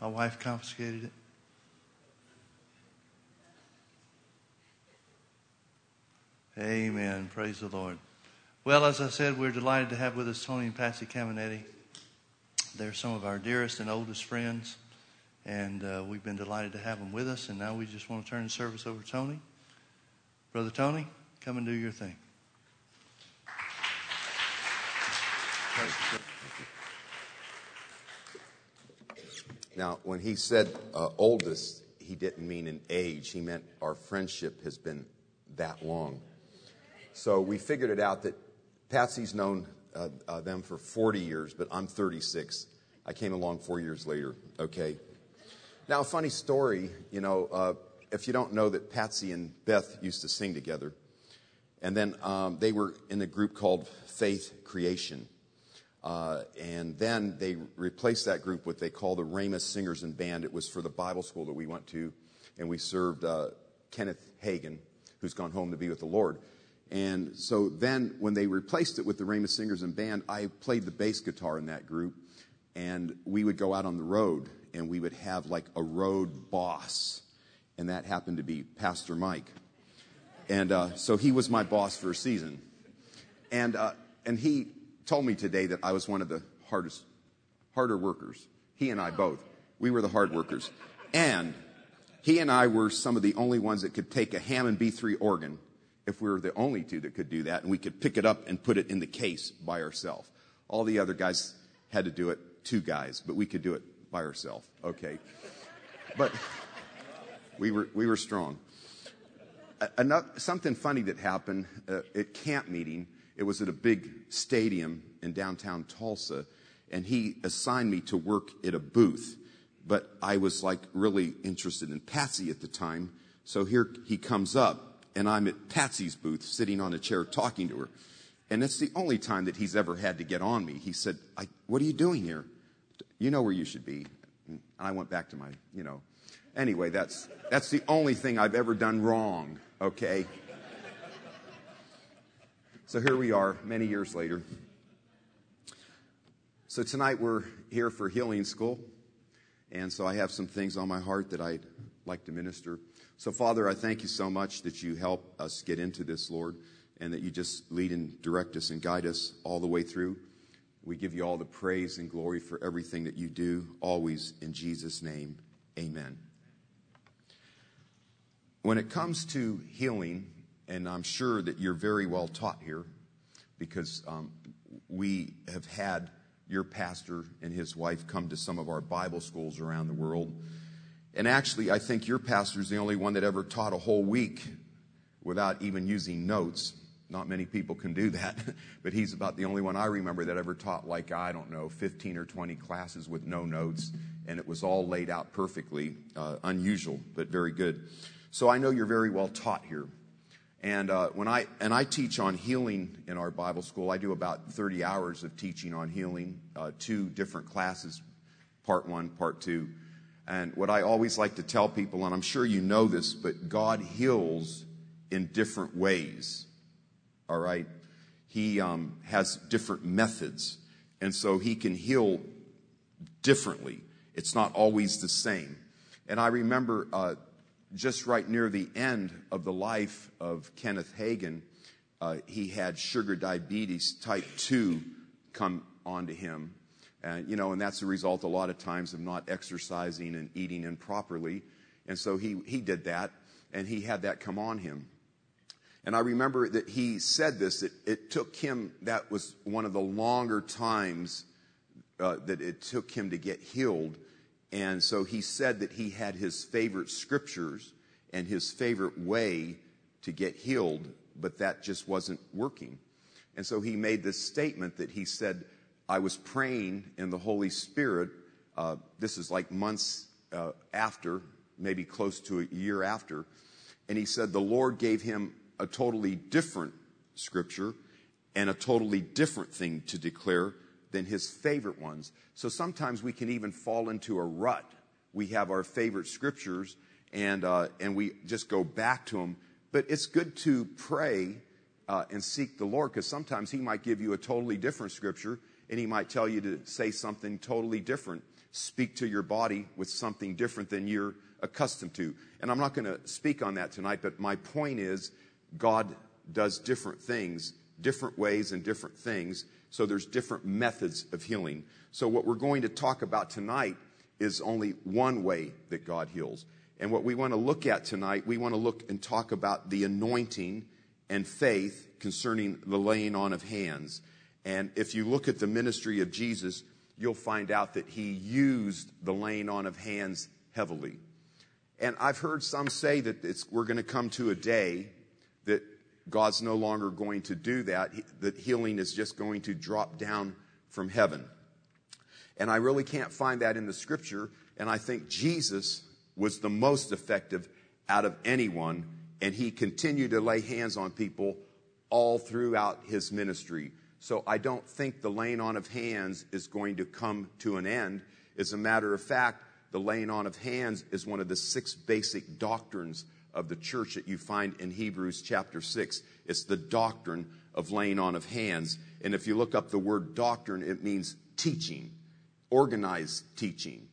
My wife confiscated it. Amen. Praise the Lord. Well, as I said, we're delighted to have with us Tony and Patsy Caminetti. They're some of our dearest and oldest friends, and uh, we've been delighted to have them with us. And now we just want to turn the service over to Tony. Brother Tony, come and do your thing. Now, when he said uh, oldest, he didn't mean in age. He meant our friendship has been that long. So we figured it out that Patsy's known uh, uh, them for 40 years, but I'm 36. I came along four years later, okay? Now, a funny story, you know, uh, if you don't know that Patsy and Beth used to sing together, and then um, they were in a group called Faith Creation. Uh, and then they replaced that group with what they call the Rhema Singers and Band. It was for the Bible school that we went to, and we served uh, Kenneth Hagin, who's gone home to be with the Lord. And so then when they replaced it with the Rhema Singers and Band, I played the bass guitar in that group, and we would go out on the road, and we would have like a road boss, and that happened to be Pastor Mike. And uh, so he was my boss for a season. And, uh, and he told me today that I was one of the hardest, harder workers. He and I both. We were the hard workers. And he and I were some of the only ones that could take a Hammond B3 organ, if we were the only two that could do that, and we could pick it up and put it in the case by ourselves. All the other guys had to do it, two guys, but we could do it by ourselves. Okay. But we were, we were strong. Another, something funny that happened uh, at camp meeting it was at a big stadium in downtown Tulsa, and he assigned me to work at a booth. But I was like really interested in Patsy at the time. So here he comes up, and I'm at Patsy's booth sitting on a chair talking to her. And it's the only time that he's ever had to get on me. He said, What are you doing here? You know where you should be. And I went back to my, you know. Anyway, that's, that's the only thing I've ever done wrong, okay? So here we are, many years later. So tonight we're here for healing school. And so I have some things on my heart that I'd like to minister. So, Father, I thank you so much that you help us get into this, Lord, and that you just lead and direct us and guide us all the way through. We give you all the praise and glory for everything that you do, always in Jesus' name. Amen. When it comes to healing, and I'm sure that you're very well taught here because um, we have had your pastor and his wife come to some of our Bible schools around the world. And actually, I think your pastor is the only one that ever taught a whole week without even using notes. Not many people can do that, but he's about the only one I remember that ever taught, like, I don't know, 15 or 20 classes with no notes, and it was all laid out perfectly. Uh, unusual, but very good. So I know you're very well taught here. And uh, when I and I teach on healing in our Bible school, I do about 30 hours of teaching on healing, uh, two different classes, part one, part two. And what I always like to tell people, and I'm sure you know this, but God heals in different ways. All right, He um, has different methods, and so He can heal differently. It's not always the same. And I remember uh, just right near the end of the life of Kenneth Hagin, uh, he had sugar diabetes type 2 come onto him. And, you know, and that's a result a lot of times of not exercising and eating improperly. And so he, he did that, and he had that come on him. And I remember that he said this, that it took him, that was one of the longer times uh, that it took him to get healed and so he said that he had his favorite scriptures and his favorite way to get healed, but that just wasn't working. And so he made this statement that he said, I was praying in the Holy Spirit. Uh, this is like months uh, after, maybe close to a year after. And he said the Lord gave him a totally different scripture and a totally different thing to declare than his favorite ones. So sometimes we can even fall into a rut. We have our favorite scriptures and, uh, and we just go back to them. But it's good to pray uh, and seek the Lord because sometimes he might give you a totally different scripture and he might tell you to say something totally different speak to your body with something different than you're accustomed to. And I'm not going to speak on that tonight, but my point is God does different things, different ways and different things. So there's different methods of healing. So what we're going to talk about tonight is only one way that God heals. And what we want to look at tonight, we want to look and talk about the anointing and faith concerning the laying on of hands. And if you look at the ministry of Jesus, you'll find out that he used the laying on of hands heavily. And I've heard some say that we're going to come to a day God's no longer going to do that, that healing is just going to drop down from heaven. And I really can't find that in the scripture. And I think Jesus was the most effective out of anyone. And he continued to lay hands on people all throughout his ministry. So I don't think the laying on of hands is going to come to an end. As a matter of fact, the laying on of hands is one of the six basic doctrines of the church that you find in Hebrews chapter 6. It's the doctrine of laying on of hands. And if you look up the word doctrine, it means teaching, organized teaching,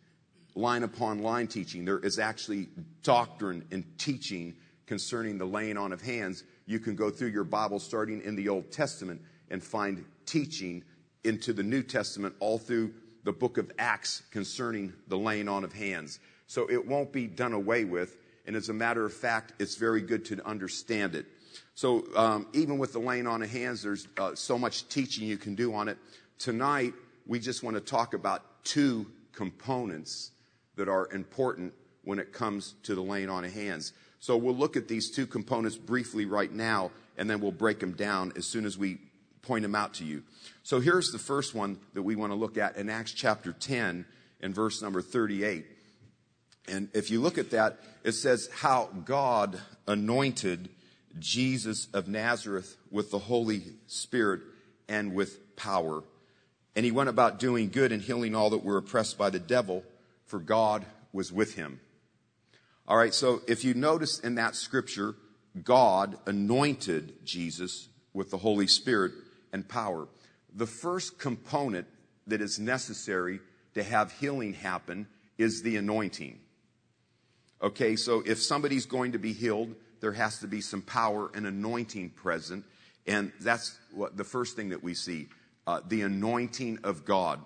line upon line teaching. There is actually doctrine and teaching concerning the laying on of hands. You can go through your Bible starting in the Old Testament and find teaching into the New Testament all through the book of Acts concerning the laying on of hands. So it won't be done away with. And as a matter of fact, it's very good to understand it. So um, even with the laying on of hands, there's uh, so much teaching you can do on it. Tonight, we just want to talk about two components that are important when it comes to the laying on of hands. So we'll look at these two components briefly right now, and then we'll break them down as soon as we point them out to you. So here's the first one that we want to look at in Acts chapter 10 and verse number 38. And if you look at that, it says how God anointed Jesus of Nazareth with the Holy Spirit and with power. And he went about doing good and healing all that were oppressed by the devil, for God was with him. All right, so if you notice in that scripture, God anointed Jesus with the Holy Spirit and power. The first component that is necessary to have healing happen is the anointing. Okay, so if somebody's going to be healed, there has to be some power and anointing present. And that's what the first thing that we see uh, the anointing of God.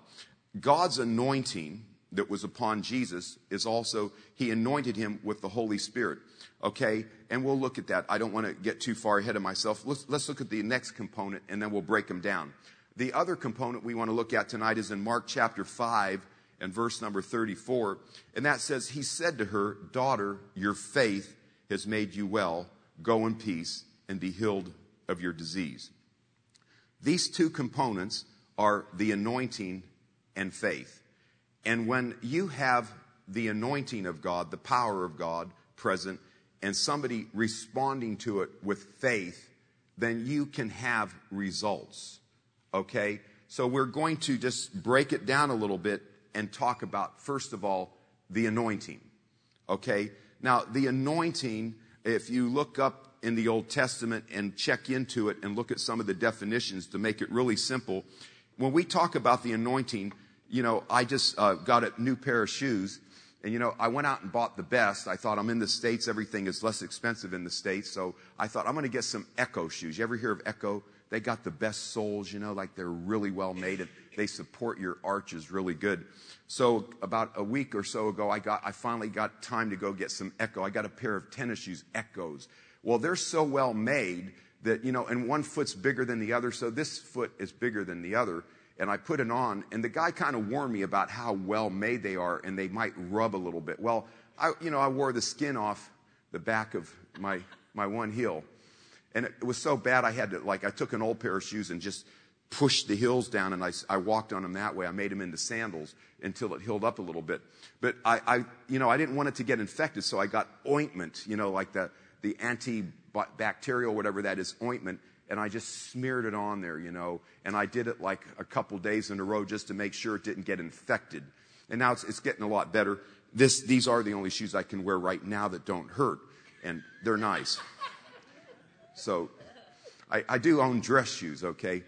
God's anointing that was upon Jesus is also, he anointed him with the Holy Spirit. Okay, and we'll look at that. I don't want to get too far ahead of myself. Let's, let's look at the next component and then we'll break them down. The other component we want to look at tonight is in Mark chapter 5 and verse number 34. And that says, He said to her, Daughter, your faith has made you well. Go in peace and be healed of your disease. These two components are the anointing and faith. And when you have the anointing of God, the power of God present, and somebody responding to it with faith, then you can have results. Okay? So we're going to just break it down a little bit and talk about, first of all, the anointing. Okay? Now, the anointing, if you look up in the Old Testament and check into it and look at some of the definitions to make it really simple, when we talk about the anointing, you know, I just uh, got a new pair of shoes. And you know, I went out and bought the best. I thought I'm in the States, everything is less expensive in the States. So I thought I'm going to get some Ecco shoes. You ever hear of Ecco? They got the best soles, you know, like they're really well made and they support your arches really good. So about a week or so ago, I got, I finally got time to go get some Ecco. I got a pair of tennis shoes, Eccos. Well, they're so well made that, you know, and one foot's bigger than the other. So this foot is bigger than the other. And I put it on and the guy kind of warned me about how well made they are and they might rub a little bit. Well, I, you know, I wore the skin off the back of my, my one heel. And it was so bad I had to, like, I took an old pair of shoes and just pushed the heels down and I, I walked on them that way. I made them into sandals until it healed up a little bit. But I, I, you know, I didn't want it to get infected, so I got ointment, you know, like the, the antibacterial, whatever that is, ointment, and I just smeared it on there, you know, and I did it like a couple days in a row just to make sure it didn't get infected. And now it's, it's getting a lot better. This, these are the only shoes I can wear right now that don't hurt, and they're nice. So I, I do own dress shoes, okay?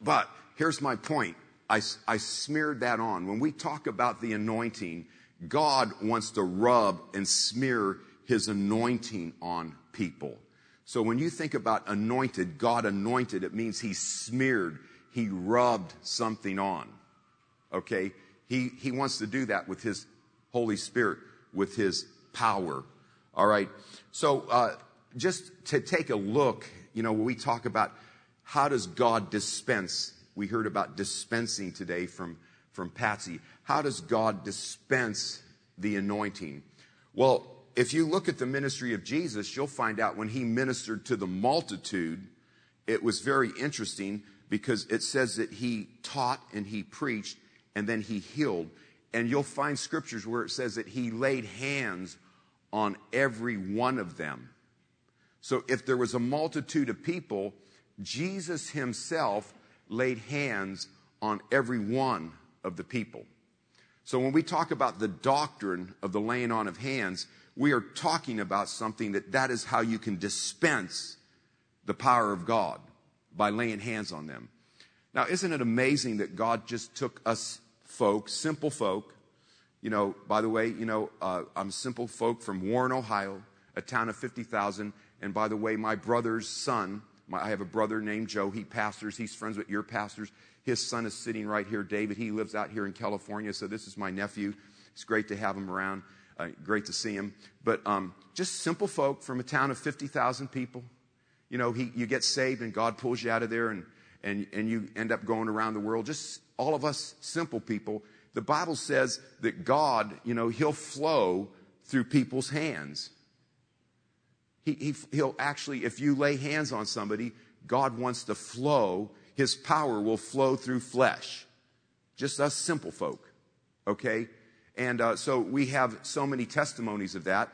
But here's my point. I, I smeared that on. When we talk about the anointing, God wants to rub and smear his anointing on people. So when you think about anointed, God anointed, it means he smeared, he rubbed something on. Okay? He, he wants to do that with his Holy Spirit, with his power. All right. So, uh, just to take a look, you know, when we talk about how does God dispense? We heard about dispensing today from, from Patsy. How does God dispense the anointing? Well, if you look at the ministry of Jesus, you'll find out when he ministered to the multitude, it was very interesting because it says that he taught and he preached and then he healed. And you'll find scriptures where it says that he laid hands on every one of them. So if there was a multitude of people, Jesus himself laid hands on every one of the people. So when we talk about the doctrine of the laying on of hands, we are talking about something that that is how you can dispense the power of God by laying hands on them. Now, isn't it amazing that God just took us folk, simple folk, you know, by the way, you know, uh, I'm simple folk from Warren, Ohio, a town of 50,000. And by the way, my brother's son, my, I have a brother named Joe. He pastors. He's friends with your pastors. His son is sitting right here, David. He lives out here in California. So this is my nephew. It's great to have him around. Uh, great to see him. But um, just simple folk from a town of 50,000 people. You know, he, you get saved and God pulls you out of there and, and, and you end up going around the world. Just all of us simple people. The Bible says that God, you know, He'll flow through people's hands. He, he, he'll actually, if you lay hands on somebody, God wants to flow. His power will flow through flesh. Just us simple folk. Okay? And uh, so we have so many testimonies of that.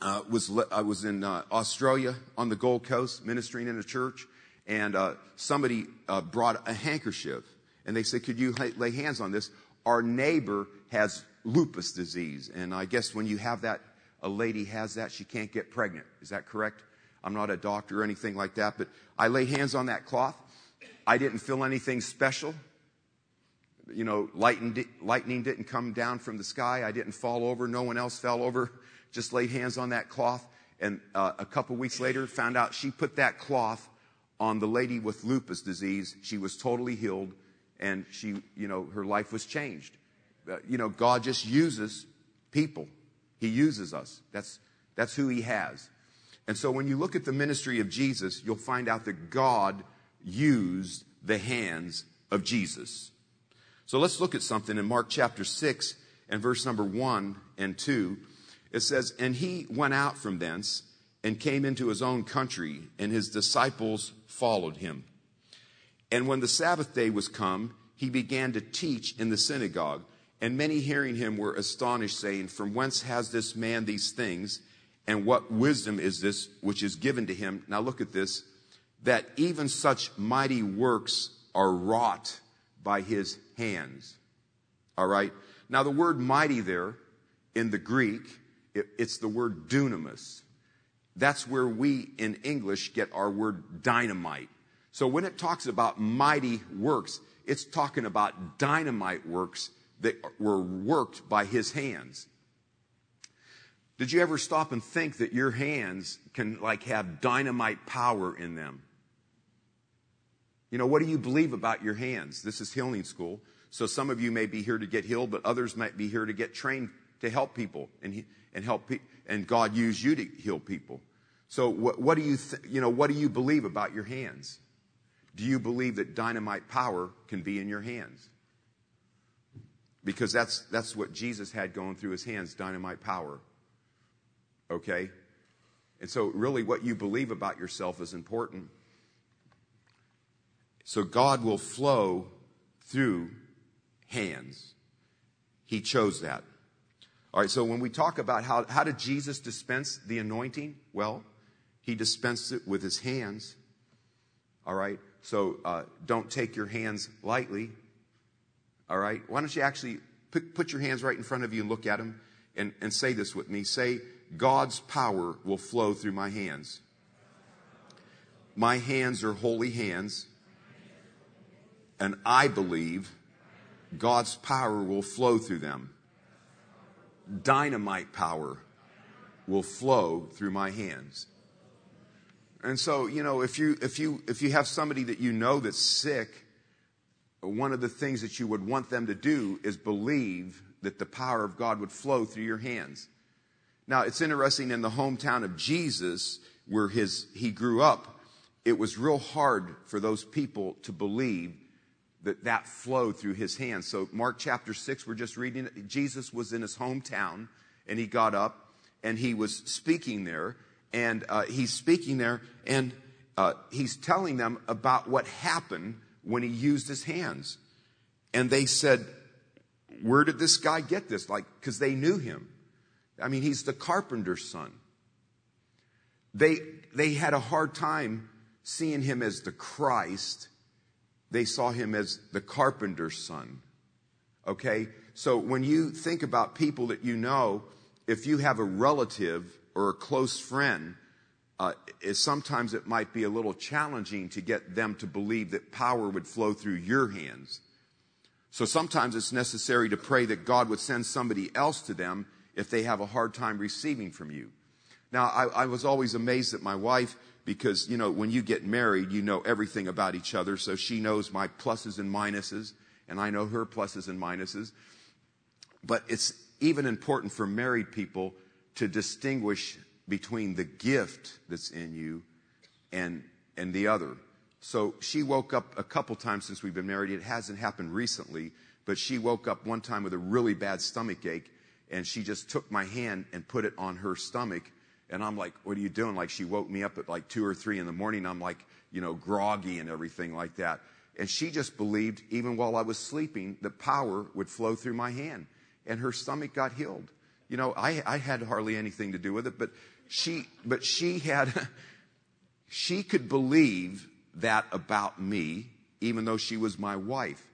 Uh, was I was in uh, Australia on the Gold Coast ministering in a church, and uh, somebody uh, brought a handkerchief, and they said, "Could you lay hands on this?" Our neighbor has lupus disease, and I guess when you have that, a lady has that, she can't get pregnant. Is that correct? I'm not a doctor or anything like that, but I lay hands on that cloth. I didn't feel anything special you know, lightning, lightning didn't come down from the sky. I didn't fall over. No one else fell over. Just laid hands on that cloth. And uh, a couple weeks later, found out she put that cloth on the lady with lupus disease. She was totally healed, and she, you know, her life was changed. Uh, you know, God just uses people. He uses us. That's that's who He has. And so, when you look at the ministry of Jesus, you'll find out that God used the hands of Jesus. So let's look at something in Mark chapter 6 and verse number 1 and 2. It says, And he went out from thence and came into his own country, and his disciples followed him. And when the Sabbath day was come, he began to teach in the synagogue. And many hearing him were astonished, saying, From whence has this man these things? And what wisdom is this which is given to him? Now look at this, that even such mighty works are wrought by his hands. All right. Now the word mighty there in the Greek, it, it's the word dunamis. That's where we in English get our word dynamite. So when it talks about mighty works, it's talking about dynamite works that were worked by his hands. Did you ever stop and think that your hands can like have dynamite power in them? You know, what do you believe about your hands? This is healing school. So some of you may be here to get healed, but others might be here to get trained to help people and, and help pe- and God use you to heal people. So what, what do you, th- you know, what do you believe about your hands? Do you believe that dynamite power can be in your hands? Because that's, that's what Jesus had going through his hands, dynamite power. Okay? And so really what you believe about yourself is important. So God will flow through hands. He chose that. All right, so when we talk about how, how did Jesus dispense the anointing? Well, he dispensed it with his hands. All right, so uh, don't take your hands lightly. All right, why don't you actually put, your hands right in front of you and look at them and, and say this with me. Say, God's power will flow through my hands. My hands are holy hands and I believe God's power will flow through them. Dynamite power will flow through my hands. And so, you know, if you, if you, if you have somebody that you know that's sick, one of the things that you would want them to do is believe that the power of God would flow through your hands. Now, it's interesting in the hometown of Jesus, where his, he grew up, it was real hard for those people to believe that that flowed through his hands. So Mark chapter 6, we're just reading. Jesus was in his hometown and he got up and he was speaking there and uh, he's speaking there and uh, he's telling them about what happened when he used his hands. And they said, where did this guy get this? Like, cause they knew him. I mean, he's the carpenter's son. They, they had a hard time seeing him as the Christ. They saw him as the carpenter's son. Okay? So when you think about people that you know, if you have a relative or a close friend, uh, sometimes it might be a little challenging to get them to believe that power would flow through your hands. So sometimes it's necessary to pray that God would send somebody else to them if they have a hard time receiving from you. Now, I, I was always amazed at my wife because, you know, when you get married, you know everything about each other. So she knows my pluses and minuses, and I know her pluses and minuses. But it's even important for married people to distinguish between the gift that's in you and, and the other. So she woke up a couple times since we've been married. It hasn't happened recently, but she woke up one time with a really bad stomach ache and she just took my hand and put it on her stomach. And I'm like, what are you doing? Like she woke me up at like two or three in the morning. I'm like, you know, groggy and everything like that. And she just believed, even while I was sleeping, that power would flow through my hand. And her stomach got healed. You know, I, I had hardly anything to do with it, but she, but she had, she could believe that about me, even though she was my wife.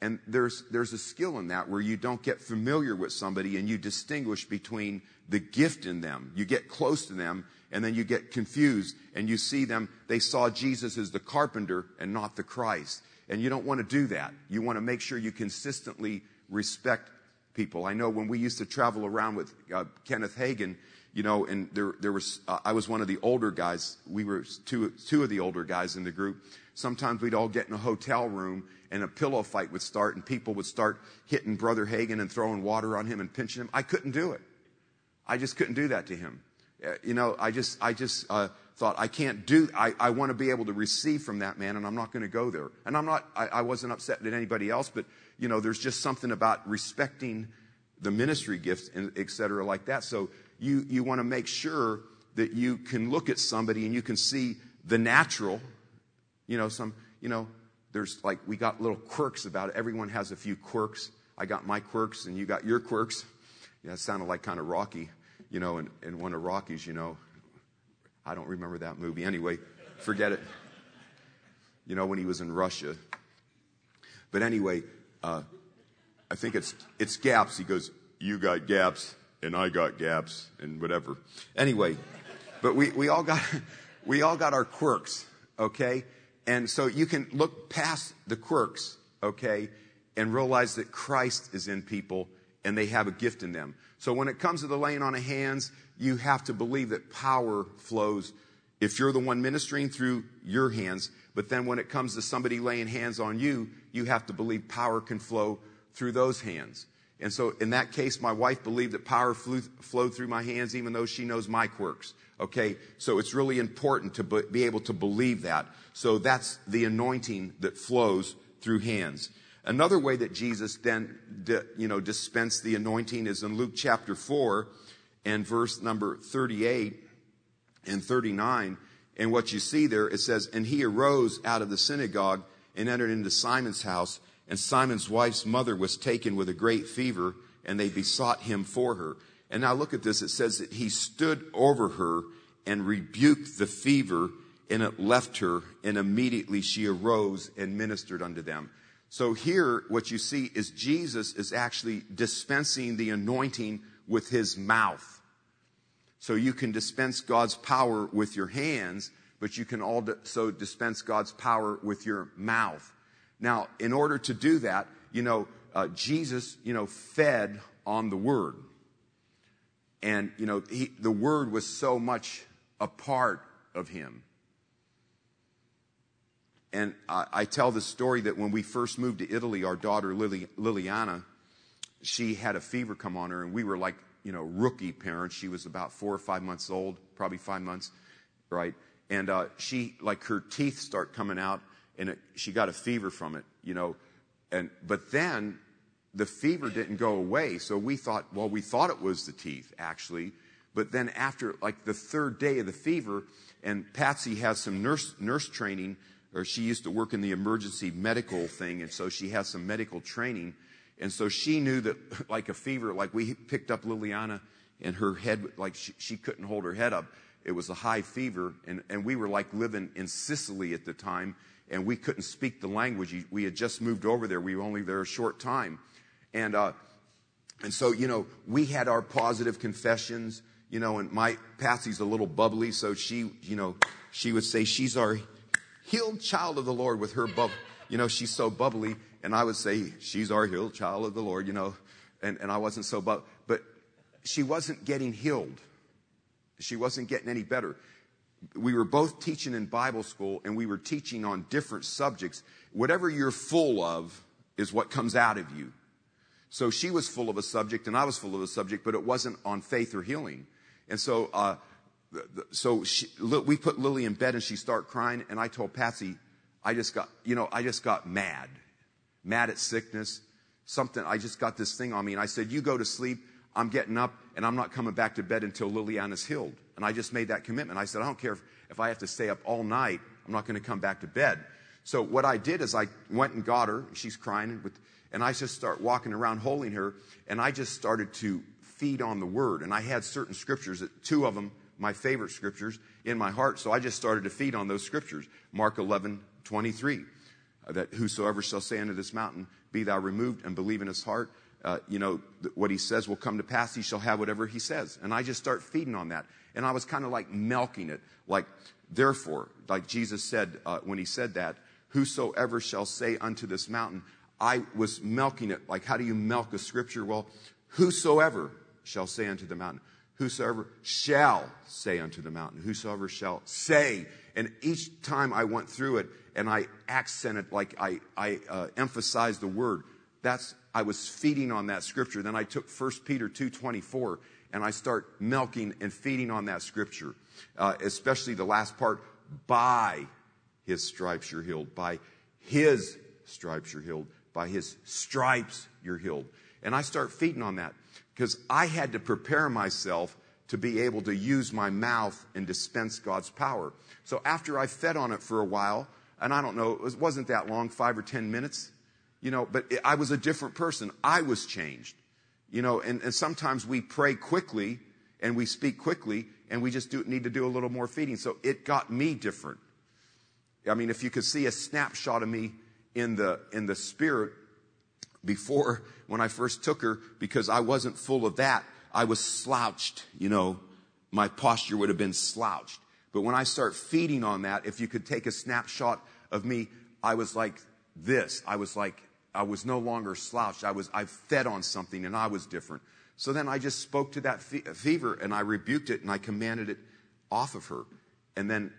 And there's, there's a skill in that where you don't get familiar with somebody and you distinguish between the gift in them. You get close to them and then you get confused and you see them. They saw Jesus as the carpenter and not the Christ. And you don't want to do that. You want to make sure you consistently respect people. I know when we used to travel around with uh, Kenneth Hagin, you know, and there, there was, uh, I was one of the older guys. We were two, two of the older guys in the group. Sometimes we'd all get in a hotel room and a pillow fight would start and people would start hitting Brother Hagin and throwing water on him and pinching him. I couldn't do it. I just couldn't do that to him. Uh, you know, I just, I just, uh, thought I can't do, I, I want to be able to receive from that man and I'm not going to go there. And I'm not, I, I wasn't upset at anybody else, but you know, there's just something about respecting the ministry gifts and et cetera like that. So you, you want to make sure that you can look at somebody and you can see the natural, you know, some, you know, there's like, we got little quirks about it. Everyone has a few quirks. I got my quirks and you got your quirks. Yeah, it sounded like kind of Rocky, you know, and, and one of Rocky's, you know, I don't remember that movie. Anyway, forget it. You know, when he was in Russia. But anyway, uh, I think it's, it's gaps. He goes, you got gaps and I got gaps and whatever. Anyway, but we, we all got, we all got our quirks, okay? And so you can look past the quirks, okay, and realize that Christ is in people and they have a gift in them. So when it comes to the laying on of hands, you have to believe that power flows if you're the one ministering through your hands. But then when it comes to somebody laying hands on you, you have to believe power can flow through those hands. And so in that case, my wife believed that power flew, flowed through my hands, even though she knows my quirks. Okay. So it's really important to be able to believe that. So that's the anointing that flows through hands. Another way that Jesus then, you know, dispensed the anointing is in Luke chapter 4 and verse number 38 and 39. And what you see there, it says, And he arose out of the synagogue and entered into Simon's house. And Simon's wife's mother was taken with a great fever, and they besought him for her. And now look at this. It says that he stood over her and rebuked the fever, and it left her, and immediately she arose and ministered unto them. So here, what you see is Jesus is actually dispensing the anointing with his mouth. So you can dispense God's power with your hands, but you can also dispense God's power with your mouth. Now, in order to do that, you know, uh, Jesus, you know, fed on the Word. And, you know, he, the Word was so much a part of him. And I, I, tell the story that when we first moved to Italy, our daughter Lily, Liliana, she had a fever come on her, and we were like, you know, rookie parents. She was about four or five months old, probably five months, right? And uh, she, like, her teeth start coming out, and it, she got a fever from it, you know. And but then the fever didn't go away, so we thought, well, we thought it was the teeth actually, but then after like the third day of the fever, and Patsy has some nurse nurse training, or she used to work in the emergency medical thing, and so she has some medical training, and so she knew that like a fever, like we picked up Liliana, and her head like she, she couldn't hold her head up. It was a high fever, and, and we were like living in Sicily at the time, and we couldn't speak the language. We had just moved over there. We were only there a short time. And, uh, and so, you know, we had our positive confessions, you know, and my Patsy's a little bubbly, so she, you know, she would say she's our healed child of the Lord with her bub, you know, she's so bubbly. And I would say she's our healed child of the Lord, you know, and, and I wasn't so, but, but she wasn't getting healed. She wasn't getting any better we were both teaching in Bible school and we were teaching on different subjects. Whatever you're full of is what comes out of you. So she was full of a subject and I was full of a subject, but it wasn't on faith or healing. And so, uh, so she, we put Lily in bed and she started crying and I told Patsy, I just got, you know, I just got mad, mad at sickness, something. I just got this thing on me and I said, you go to sleep. I'm getting up and I'm not coming back to bed until Liliana's healed. And I just made that commitment. I said, I don't care if, if I have to stay up all night. I'm not going to come back to bed. So what I did is I went and got her. She's crying with, and I just start walking around holding her. And I just started to feed on the word. And I had certain scriptures, two of them, my favorite scriptures in my heart. So I just started to feed on those scriptures. Mark 11, 23. Uh, that whosoever shall say unto this mountain, be thou removed and believe in his heart uh, you know, what he says will come to pass. He shall have whatever he says. And I just start feeding on that. And I was kind of like milking it. Like, therefore, like Jesus said uh, when he said that, whosoever shall say unto this mountain, I was milking it. Like, how do you milk a scripture? Well, whosoever shall say unto the mountain, whosoever shall say unto the mountain, whosoever shall say. And each time I went through it and I accented, like I, I uh, emphasized the word, that's I was feeding on that scripture. Then I took 1 Peter 2.24 and I start milking and feeding on that scripture. Uh, especially the last part, by his stripes you're healed. By his stripes you're healed. By his stripes you're healed. And I start feeding on that because I had to prepare myself to be able to use my mouth and dispense God's power. So after I fed on it for a while, and I don't know, it wasn't that long, five or ten minutes, you know, but I was a different person. I was changed. You know, and, and sometimes we pray quickly and we speak quickly and we just do, need to do a little more feeding. So it got me different. I mean, if you could see a snapshot of me in the, in the spirit before when I first took her, because I wasn't full of that, I was slouched, you know, my posture would have been slouched. But when I start feeding on that, if you could take a snapshot of me, I was like this. I was like I was no longer slouched. I was, I fed on something and I was different. So then I just spoke to that fe- fever and I rebuked it and I commanded it off of her. And then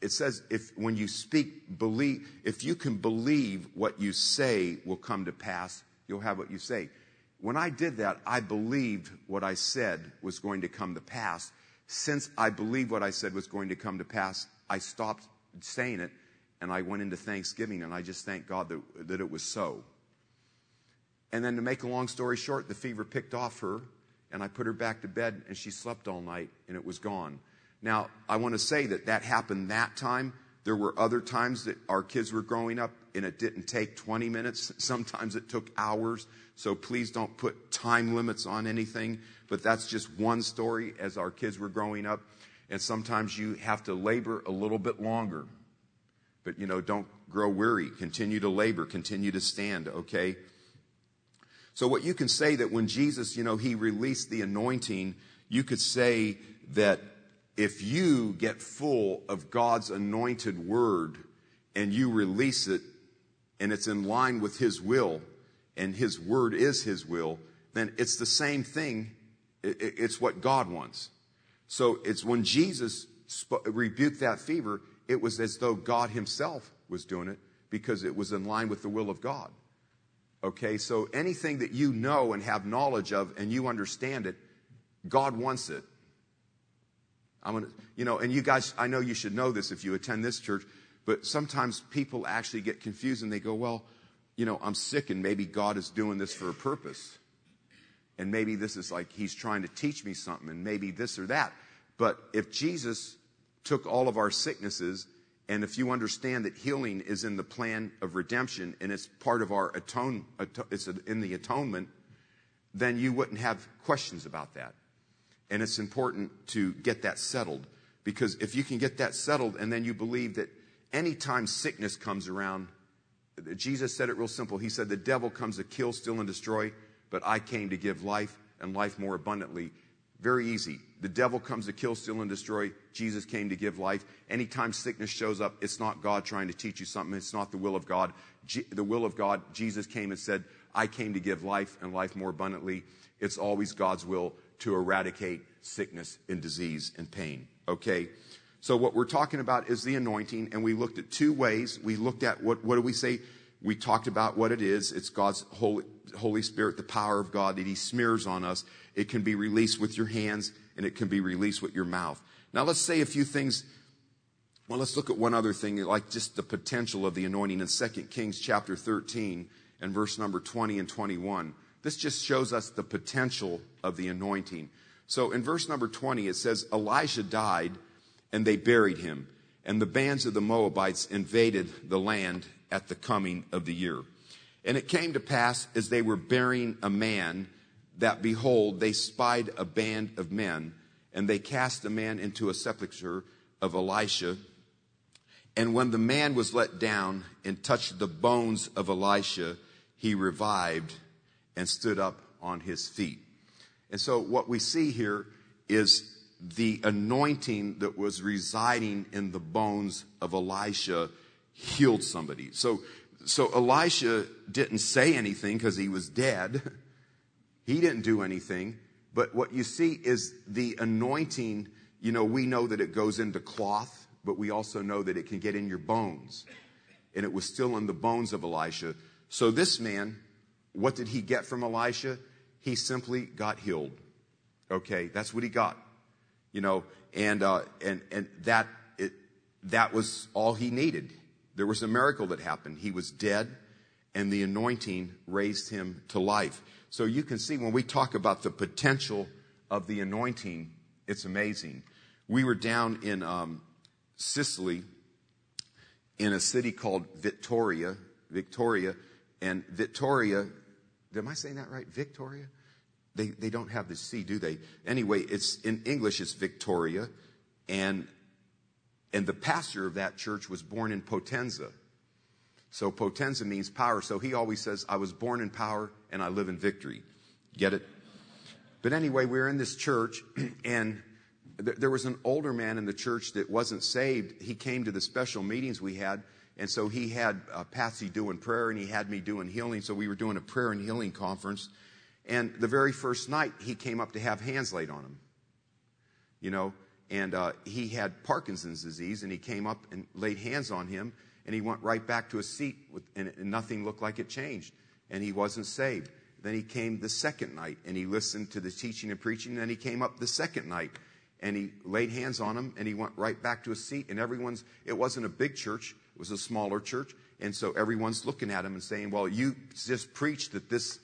it says, if when you speak, believe, if you can believe what you say will come to pass, you'll have what you say. When I did that, I believed what I said was going to come to pass. Since I believed what I said was going to come to pass, I stopped saying it and I went into Thanksgiving and I just thanked God that, that it was so. And then to make a long story short, the fever picked off her, and I put her back to bed, and she slept all night, and it was gone. Now, I want to say that that happened that time. There were other times that our kids were growing up, and it didn't take 20 minutes. Sometimes it took hours. So please don't put time limits on anything. But that's just one story as our kids were growing up. And sometimes you have to labor a little bit longer. But, you know, don't grow weary. Continue to labor. Continue to stand, okay? So what you can say that when Jesus, you know, he released the anointing, you could say that if you get full of God's anointed word and you release it, and it's in line with His will, and His word is His will, then it's the same thing. It's what God wants. So it's when Jesus rebuked that fever, it was as though God Himself was doing it because it was in line with the will of God. Okay, so anything that you know and have knowledge of and you understand it, God wants it. I'm gonna, you know, and you guys, I know you should know this if you attend this church, but sometimes people actually get confused and they go, well, you know, I'm sick and maybe God is doing this for a purpose. And maybe this is like he's trying to teach me something and maybe this or that. But if Jesus took all of our sicknesses and if you understand that healing is in the plan of redemption and it's part of our atone, it's in the atonement, then you wouldn't have questions about that. And it's important to get that settled because if you can get that settled and then you believe that anytime sickness comes around, Jesus said it real simple. He said, The devil comes to kill, steal, and destroy, but I came to give life and life more abundantly. Very easy. The devil comes to kill, steal, and destroy. Jesus came to give life. Anytime sickness shows up, it's not God trying to teach you something. It's not the will of God. the will of God, Jesus came and said, I came to give life and life more abundantly. It's always God's will to eradicate sickness and disease and pain. Okay? So what we're talking about is the anointing, and we looked at two ways. We looked at what, what do we say? We talked about what it is. It's God's Holy, Holy Spirit, the power of God that He smears on us. It can be released with your hands and it can be released with your mouth. Now let's say a few things. Well, let's look at one other thing, like just the potential of the anointing in 2 Kings chapter 13 and verse number 20 and 21. This just shows us the potential of the anointing. So in verse number 20, it says, Elijah died and they buried him, and the bands of the Moabites invaded the land at the coming of the year. And it came to pass as they were burying a man that behold, they spied a band of men, and they cast a man into a sepulchre of Elisha. And when the man was let down and touched the bones of Elisha, he revived and stood up on his feet. And so what we see here is the anointing that was residing in the bones of Elisha healed somebody. So, so Elisha didn't say anything because he was dead. He didn't do anything. But what you see is the anointing, you know, we know that it goes into cloth, but we also know that it can get in your bones. And it was still in the bones of Elisha. So this man, what did he get from Elisha? He simply got healed. Okay, that's what he got. You know, and uh, and and that it, that was all he needed. There was a miracle that happened. He was dead, and the anointing raised him to life. So you can see when we talk about the potential of the anointing, it's amazing. We were down in um, Sicily in a city called Victoria, Victoria, and Victoria, am I saying that right? Victoria? They, they don't have the C, do they? Anyway, it's in English, it's Victoria, and, and the pastor of that church was born in Potenza. So Potenza means power. So he always says, I was born in power and I live in victory. Get it? But anyway, we were in this church and th- there was an older man in the church that wasn't saved. He came to the special meetings we had. And so he had uh, Patsy doing prayer and he had me doing healing. So we were doing a prayer and healing conference. And the very first night, he came up to have hands laid on him. You know, and uh, he had Parkinson's disease, and he came up and laid hands on him, and he went right back to his seat, with, and, and nothing looked like it changed, and he wasn't saved. Then he came the second night, and he listened to the teaching and preaching, and then he came up the second night, and he laid hands on him, and he went right back to his seat, and everyone's, it wasn't a big church, it was a smaller church, and so everyone's looking at him and saying, well, you just preached that this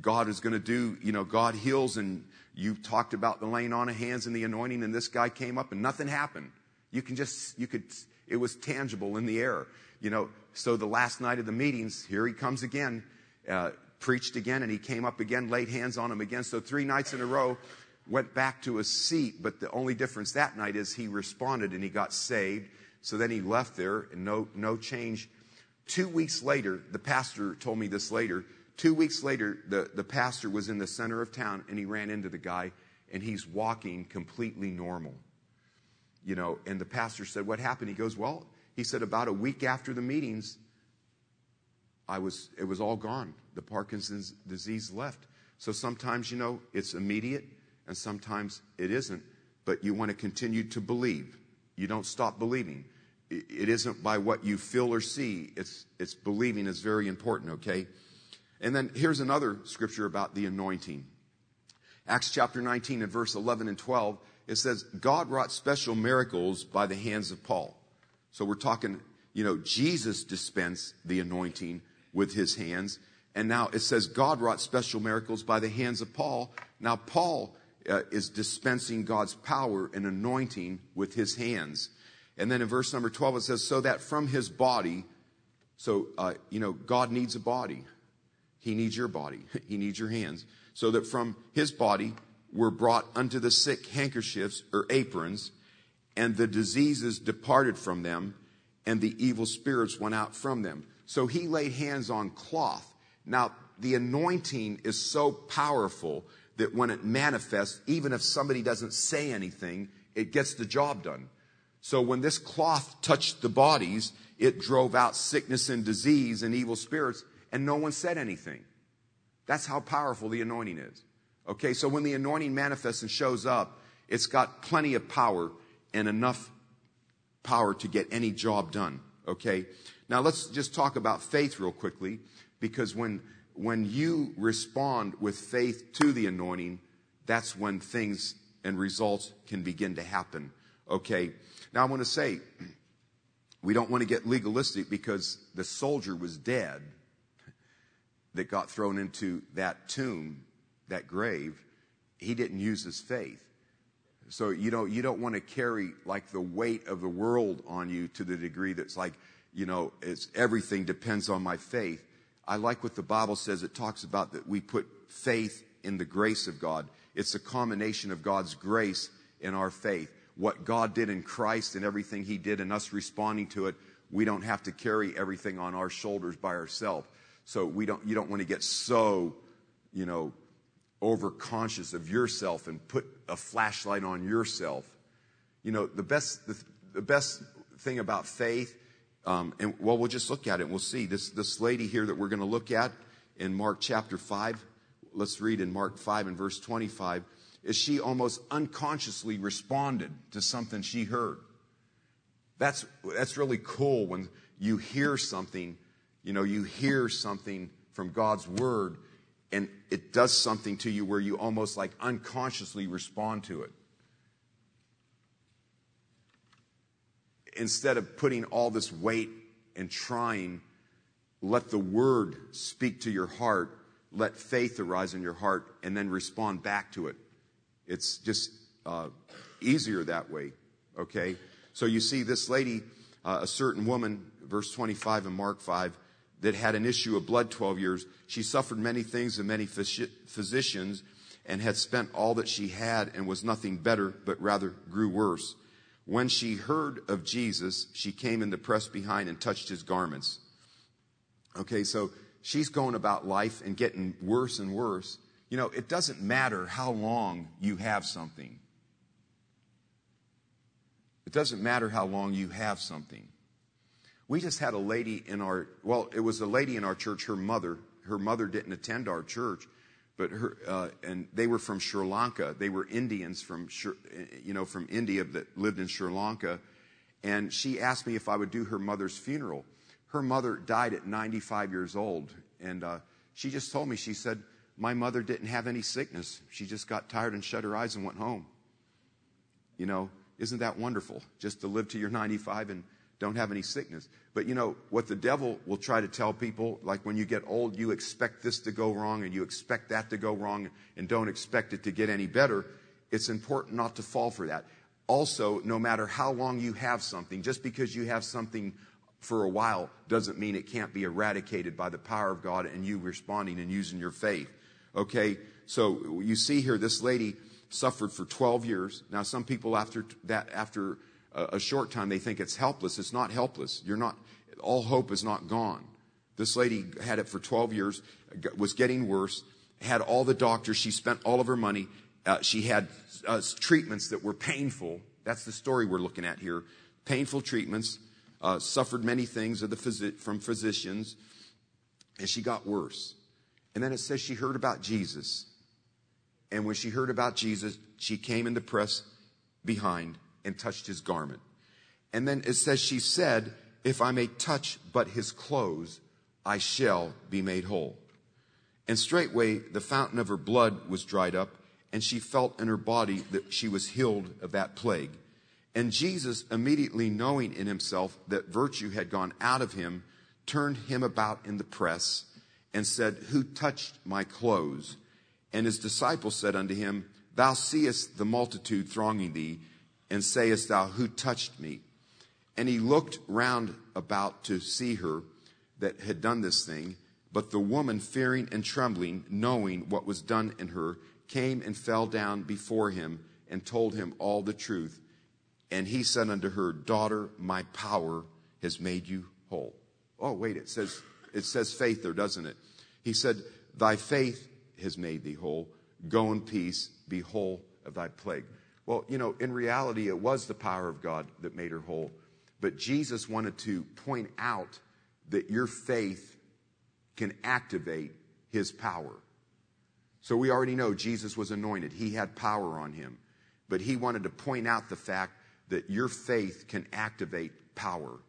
God is going to do, you know, God heals, and you talked about the laying on of hands and the anointing, and this guy came up and nothing happened. You can just, you could, it was tangible in the air. You know, so the last night of the meetings, here he comes again, uh, preached again, and he came up again, laid hands on him again. So three nights in a row, went back to his seat, but the only difference that night is he responded and he got saved. So then he left there and no, no change. Two weeks later, the pastor told me this later. Two weeks later, the, the pastor was in the center of town and he ran into the guy and he's walking completely normal. You know, and the pastor said, What happened? He goes, Well, he said, about a week after the meetings, I was, it was all gone. The Parkinson's disease left. So sometimes, you know, it's immediate and sometimes it isn't, but you want to continue to believe. You don't stop believing. It isn't by what you feel or see. It's, it's believing is very important, okay? And then here's another scripture about the anointing. Acts chapter 19 and verse 11 and 12, it says, God wrought special miracles by the hands of Paul. So we're talking, you know, Jesus dispensed the anointing with his hands. And now it says God wrought special miracles by the hands of Paul. Now Paul uh, is dispensing God's power and anointing with his hands. And then in verse number 12 it says, so that from his body, so, uh, you know, God needs a body. He needs your body. He needs your hands. So that from his body were brought unto the sick handkerchiefs or aprons, and the diseases departed from them, and the evil spirits went out from them. So he laid hands on cloth. Now, the anointing is so powerful that when it manifests, even if somebody doesn't say anything, it gets the job done. So when this cloth touched the bodies, it drove out sickness and disease and evil spirits, and no one said anything. That's how powerful the anointing is. Okay, so when the anointing manifests and shows up, it's got plenty of power and enough power to get any job done. Okay, now let's just talk about faith real quickly, because when when you respond with faith to the anointing, that's when things and results can begin to happen. Okay, now I want to say we don't want to get legalistic because the soldier was dead that got thrown into that tomb, that grave, he didn't use his faith. So you know, you don't want to carry like the weight of the world on you to the degree that's like, you know, it's everything depends on my faith. I like what the Bible says. It talks about that we put faith in the grace of God. It's a combination of God's grace and our faith. What God did in Christ and everything He did and us responding to it, we don't have to carry everything on our shoulders by ourselves. So we don't, you don't want to get so, you know, overconscious of yourself and put a flashlight on yourself. You know, the best, the, the best thing about faith, um, and well, we'll just look at it and we'll see. This, this lady here that we're going to look at in Mark chapter 5, let's read in Mark 5 and verse 25, is she almost unconsciously responded to something she heard. That's, that's really cool when you hear something you know, you hear something from God's word and it does something to you where you almost like unconsciously respond to it. Instead of putting all this weight and trying, let the word speak to your heart, let faith arise in your heart, and then respond back to it. It's just uh, easier that way, okay? So you see, this lady, uh, a certain woman, verse 25 in Mark 5, that had an issue of blood 12 years. She suffered many things and many physicians and had spent all that she had and was nothing better, but rather grew worse. When she heard of Jesus, she came in the press behind and touched his garments. Okay, so she's going about life and getting worse and worse. You know, it doesn't matter how long you have something. It doesn't matter how long you have something. We just had a lady in our, well, it was a lady in our church, her mother. Her mother didn't attend our church, but her, uh, and they were from Sri Lanka. They were Indians from, you know, from India that lived in Sri Lanka. And she asked me if I would do her mother's funeral. Her mother died at 95 years old. And uh, she just told me, she said, My mother didn't have any sickness. She just got tired and shut her eyes and went home. You know, isn't that wonderful? Just to live to your 95 and don't have any sickness. But you know, what the devil will try to tell people, like when you get old, you expect this to go wrong and you expect that to go wrong and don't expect it to get any better. It's important not to fall for that. Also, no matter how long you have something, just because you have something for a while doesn't mean it can't be eradicated by the power of God and you responding and using your faith. Okay? So you see here, this lady suffered for 12 years. Now, some people after that, after a, short time, they think it's helpless. It's not helpless. You're not, all hope is not gone. This lady had it for 12 years, was getting worse, had all the doctors. She spent all of her money. Uh, she had uh, treatments that were painful. That's the story we're looking at here. Painful treatments, uh, suffered many things of the phys- from physicians. And she got worse. And then it says she heard about Jesus. And when she heard about Jesus, she came in the press behind and touched his garment. And then it says she said, If I may touch but his clothes, I shall be made whole. And straightway the fountain of her blood was dried up, and she felt in her body that she was healed of that plague. And Jesus, immediately knowing in himself that virtue had gone out of him, turned him about in the press and said, Who touched my clothes? And his disciples said unto him, Thou seest the multitude thronging thee, and sayest thou, Who touched me? And he looked round about to see her that had done this thing. But the woman, fearing and trembling, knowing what was done in her, came and fell down before him and told him all the truth. And he said unto her, Daughter, my power has made you whole. Oh, wait, it says, it says faith there, doesn't it? He said, Thy faith has made thee whole. Go in peace, be whole of thy plague. Well, you know, in reality, it was the power of God that made her whole. But Jesus wanted to point out that your faith can activate his power. So we already know Jesus was anointed. He had power on him. But he wanted to point out the fact that your faith can activate power.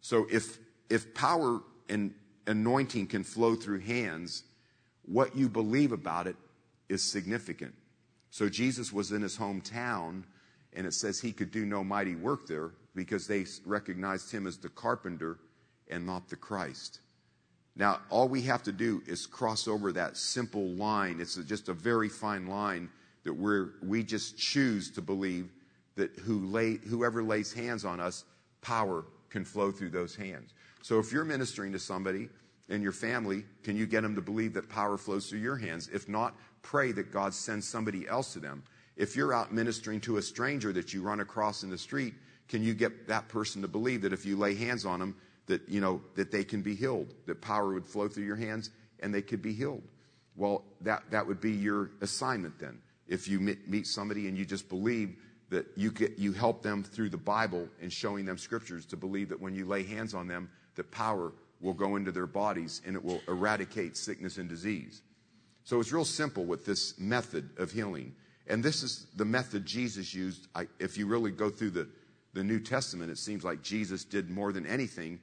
So if, if power and anointing can flow through hands, what you believe about it is significant. So Jesus was in his hometown, and it says he could do no mighty work there because they recognized him as the carpenter and not the Christ. Now, all we have to do is cross over that simple line. It's just a very fine line that we're, we just choose to believe that who lay, whoever lays hands on us, power can flow through those hands. So if you're ministering to somebody in your family, can you get them to believe that power flows through your hands? If not, pray that God sends somebody else to them. If you're out ministering to a stranger that you run across in the street, can you get that person to believe that if you lay hands on them, that, you know, that they can be healed, that power would flow through your hands and they could be healed? Well, that, that would be your assignment then. If you meet somebody and you just believe that you get, you help them through the Bible and showing them scriptures to believe that when you lay hands on them, that power will go into their bodies and it will eradicate sickness and disease. So it's real simple with this method of healing. And this is the method Jesus used. I, if you really go through the, the New Testament, it seems like Jesus did more than anything.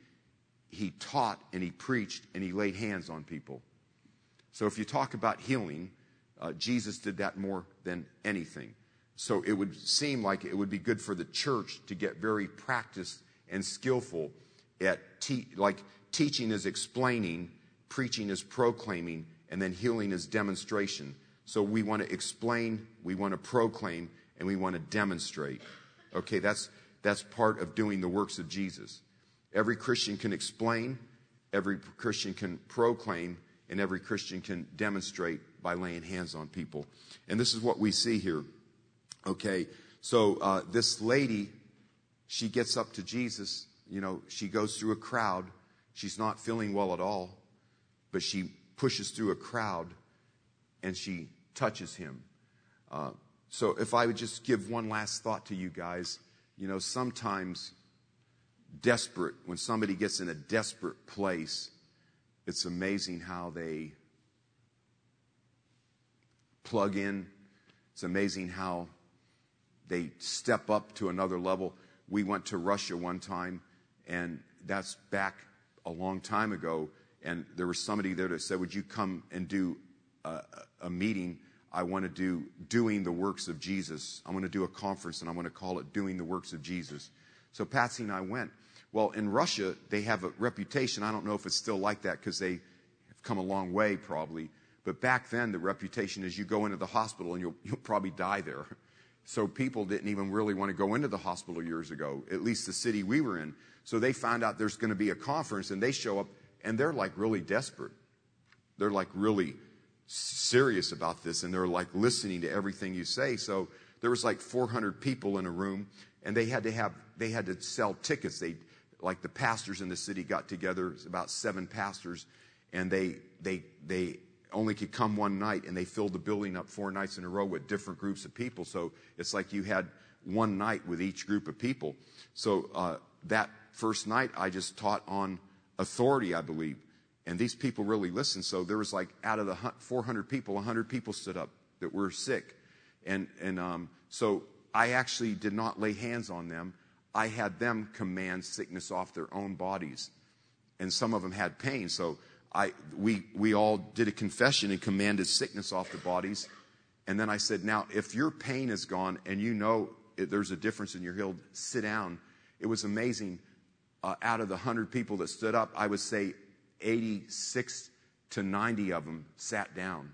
He taught and he preached and he laid hands on people. So if you talk about healing, uh, Jesus did that more than anything. So it would seem like it would be good for the church to get very practiced and skillful at te- like teaching is explaining, preaching is proclaiming, and then healing is demonstration. So we want to explain, we want to proclaim, and we want to demonstrate. Okay, that's that's part of doing the works of Jesus. Every Christian can explain, every Christian can proclaim, and every Christian can demonstrate by laying hands on people. And this is what we see here. Okay, so uh, this lady, she gets up to Jesus. You know, she goes through a crowd. She's not feeling well at all, but she pushes through a crowd and she touches him. Uh, so if I would just give one last thought to you guys, you know, sometimes desperate, when somebody gets in a desperate place, it's amazing how they plug in. It's amazing how they step up to another level. We went to Russia one time, and that's back a long time ago. And there was somebody there that said, Would you come and do a, a meeting? I want to do doing the works of Jesus. I want to do a conference and I want to call it Doing the Works of Jesus. So Patsy and I went. Well, in Russia, they have a reputation. I don't know if it's still like that because they have come a long way probably. But back then, the reputation is you go into the hospital and you'll, you'll probably die there. So people didn't even really want to go into the hospital years ago, at least the city we were in. So they found out there's going to be a conference and they show up and they're like really desperate. They're like really serious about this and they're like listening to everything you say. So there was like 400 people in a room and they had to have, they had to sell tickets. They, like the pastors in the city got together, about seven pastors, and they, they, they only could come one night and they filled the building up four nights in a row with different groups of people. So it's like you had one night with each group of people. So, uh, that first night I just taught on authority, I believe. And these people really listened. So there was like out of the 400 people, 100 people stood up that were sick. And, and um, so I actually did not lay hands on them. I had them command sickness off their own bodies. And some of them had pain. So I, we, we all did a confession and commanded sickness off the bodies. And then I said, now, if your pain is gone and you know it, there's a difference in your healed, sit down. It was amazing. Uh, out of the 100 people that stood up, I would say 86 to 90 of them sat down.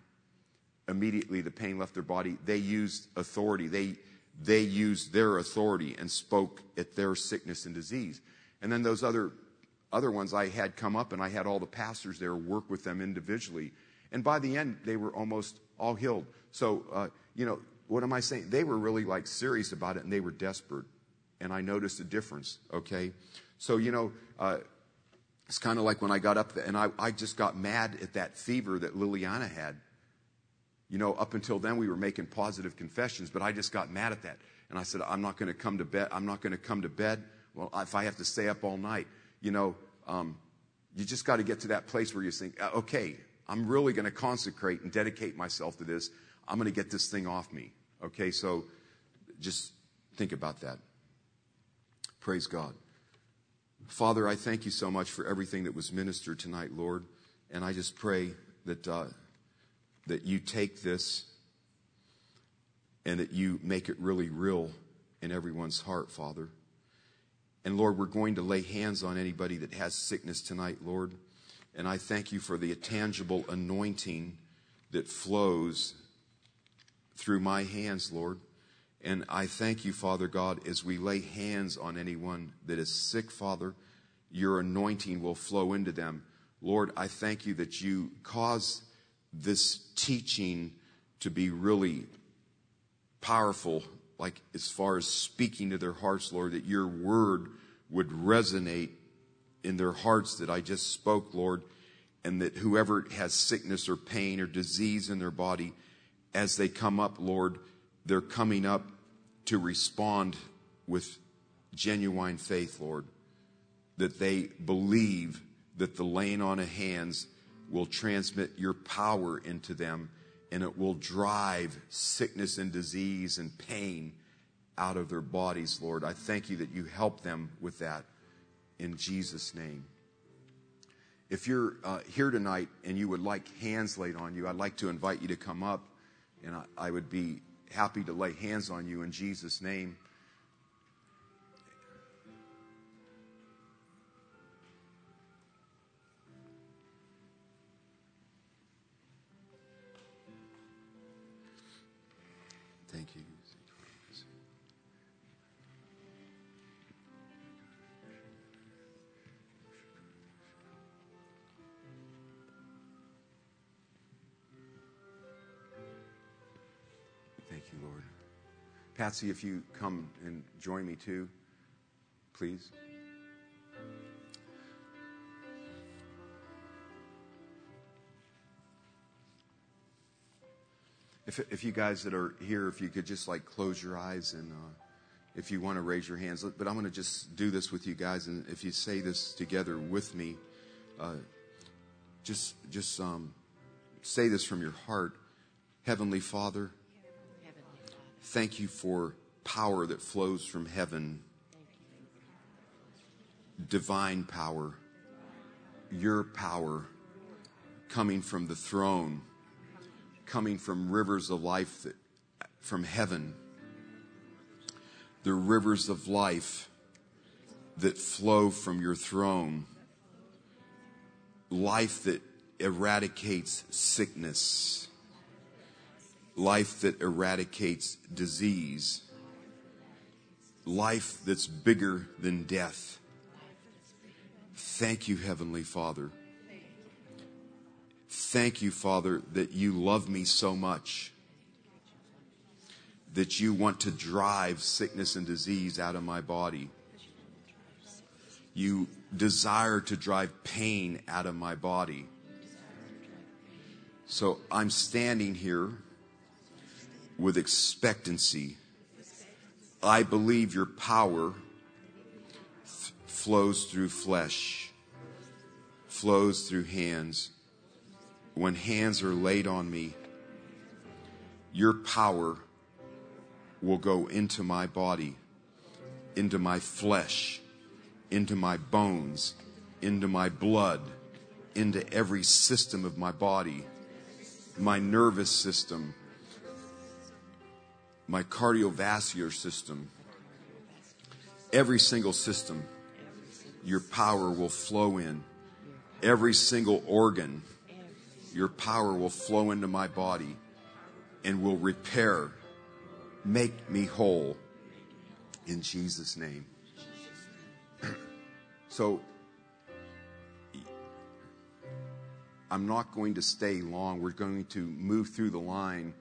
Immediately, the pain left their body. They used authority. They, they used their authority and spoke at their sickness and disease. And then those other, other ones I had come up and I had all the pastors there work with them individually. And by the end, they were almost all healed. So, uh, you know, what am I saying? They were really like serious about it and they were desperate. And I noticed a difference, okay? So, you know, uh, it's kind of like when I got up there and I, I just got mad at that fever that Liliana had. You know, up until then we were making positive confessions, but I just got mad at that. And I said, I'm not going to come to bed. I'm not going to come to bed. Well, if I have to stay up all night, you know, um, you just got to get to that place where you think, uh, okay, I'm really going to consecrate and dedicate myself to this. I'm going to get this thing off me. Okay, so just think about that. Praise God. Father, I thank you so much for everything that was ministered tonight, Lord. And I just pray that, uh, that you take this and that you make it really real in everyone's heart, Father. And Lord, we're going to lay hands on anybody that has sickness tonight, Lord. And I thank you for the tangible anointing that flows through my hands, Lord. And I thank you, Father God, as we lay hands on anyone that is sick, Father, your anointing will flow into them. Lord, I thank you that you cause this teaching to be really powerful, like as far as speaking to their hearts, Lord, that your word would resonate in their hearts that I just spoke, Lord, and that whoever has sickness or pain or disease in their body, as they come up, Lord, they're coming up to respond with genuine faith, Lord, that they believe that the laying on of hands will transmit your power into them and it will drive sickness and disease and pain out of their bodies, Lord. I thank you that you help them with that in Jesus' name. If you're uh, here tonight and you would like hands laid on you, I'd like to invite you to come up and I, I would be happy to lay hands on you in Jesus' name. Patsy, if you come and join me too, please. If, if you guys that are here, if you could just like close your eyes and uh, if you want to raise your hands, but I'm going to just do this with you guys. And if you say this together with me, uh, just, just um, say this from your heart. Heavenly Father, thank you for power that flows from heaven, divine power, your power coming from the throne, coming from rivers of life that, from heaven, the rivers of life that flow from your throne, life that eradicates sickness life that eradicates disease, life that's bigger than death. Thank you, Heavenly Father. Thank you, Father, that you love me so much, that you want to drive sickness and disease out of my body. You desire to drive pain out of my body. So I'm standing here with expectancy. I believe your power f- flows through flesh, flows through hands. When hands are laid on me, your power will go into my body, into my flesh, into my bones, into my blood, into every system of my body, my nervous system, my cardiovascular system, every single system, your power will flow in. Every single organ, your power will flow into my body and will repair, make me whole in Jesus' name. so, I'm not going to stay long. We're going to move through the line.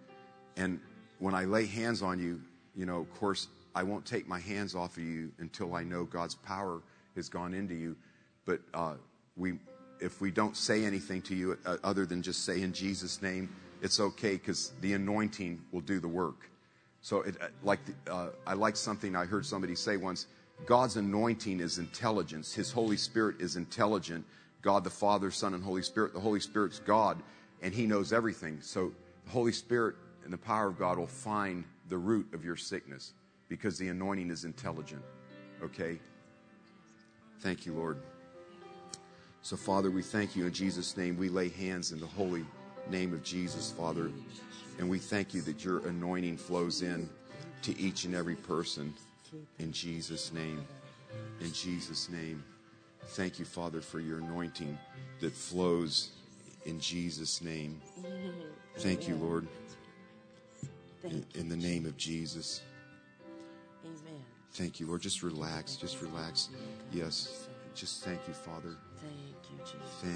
And when I lay hands on you, you know, of course, I won't take my hands off of you until I know God's power has gone into you. But uh, we, if we don't say anything to you uh, other than just say in Jesus' name, it's okay because the anointing will do the work. So, it, uh, like uh, I like something I heard somebody say once. God's anointing is intelligence. His Holy Spirit is intelligent. God the Father, Son, and Holy Spirit. The Holy Spirit's God, and He knows everything. So the Holy Spirit and the power of God will find the root of your sickness because the anointing is intelligent. Okay? Thank you, Lord. So, Father, we thank you in Jesus' name. We lay hands in the holy name of Jesus, Father. And we thank you that your anointing flows in to each and every person in Jesus' name. In Jesus' name. Thank you, Father, for your anointing that flows in Jesus' name. Thank you, Lord. In, in the name of Jesus. Amen. Thank you, Lord. Just relax. Just relax. Yes. Just thank you, Father. Thank you, Jesus. Thank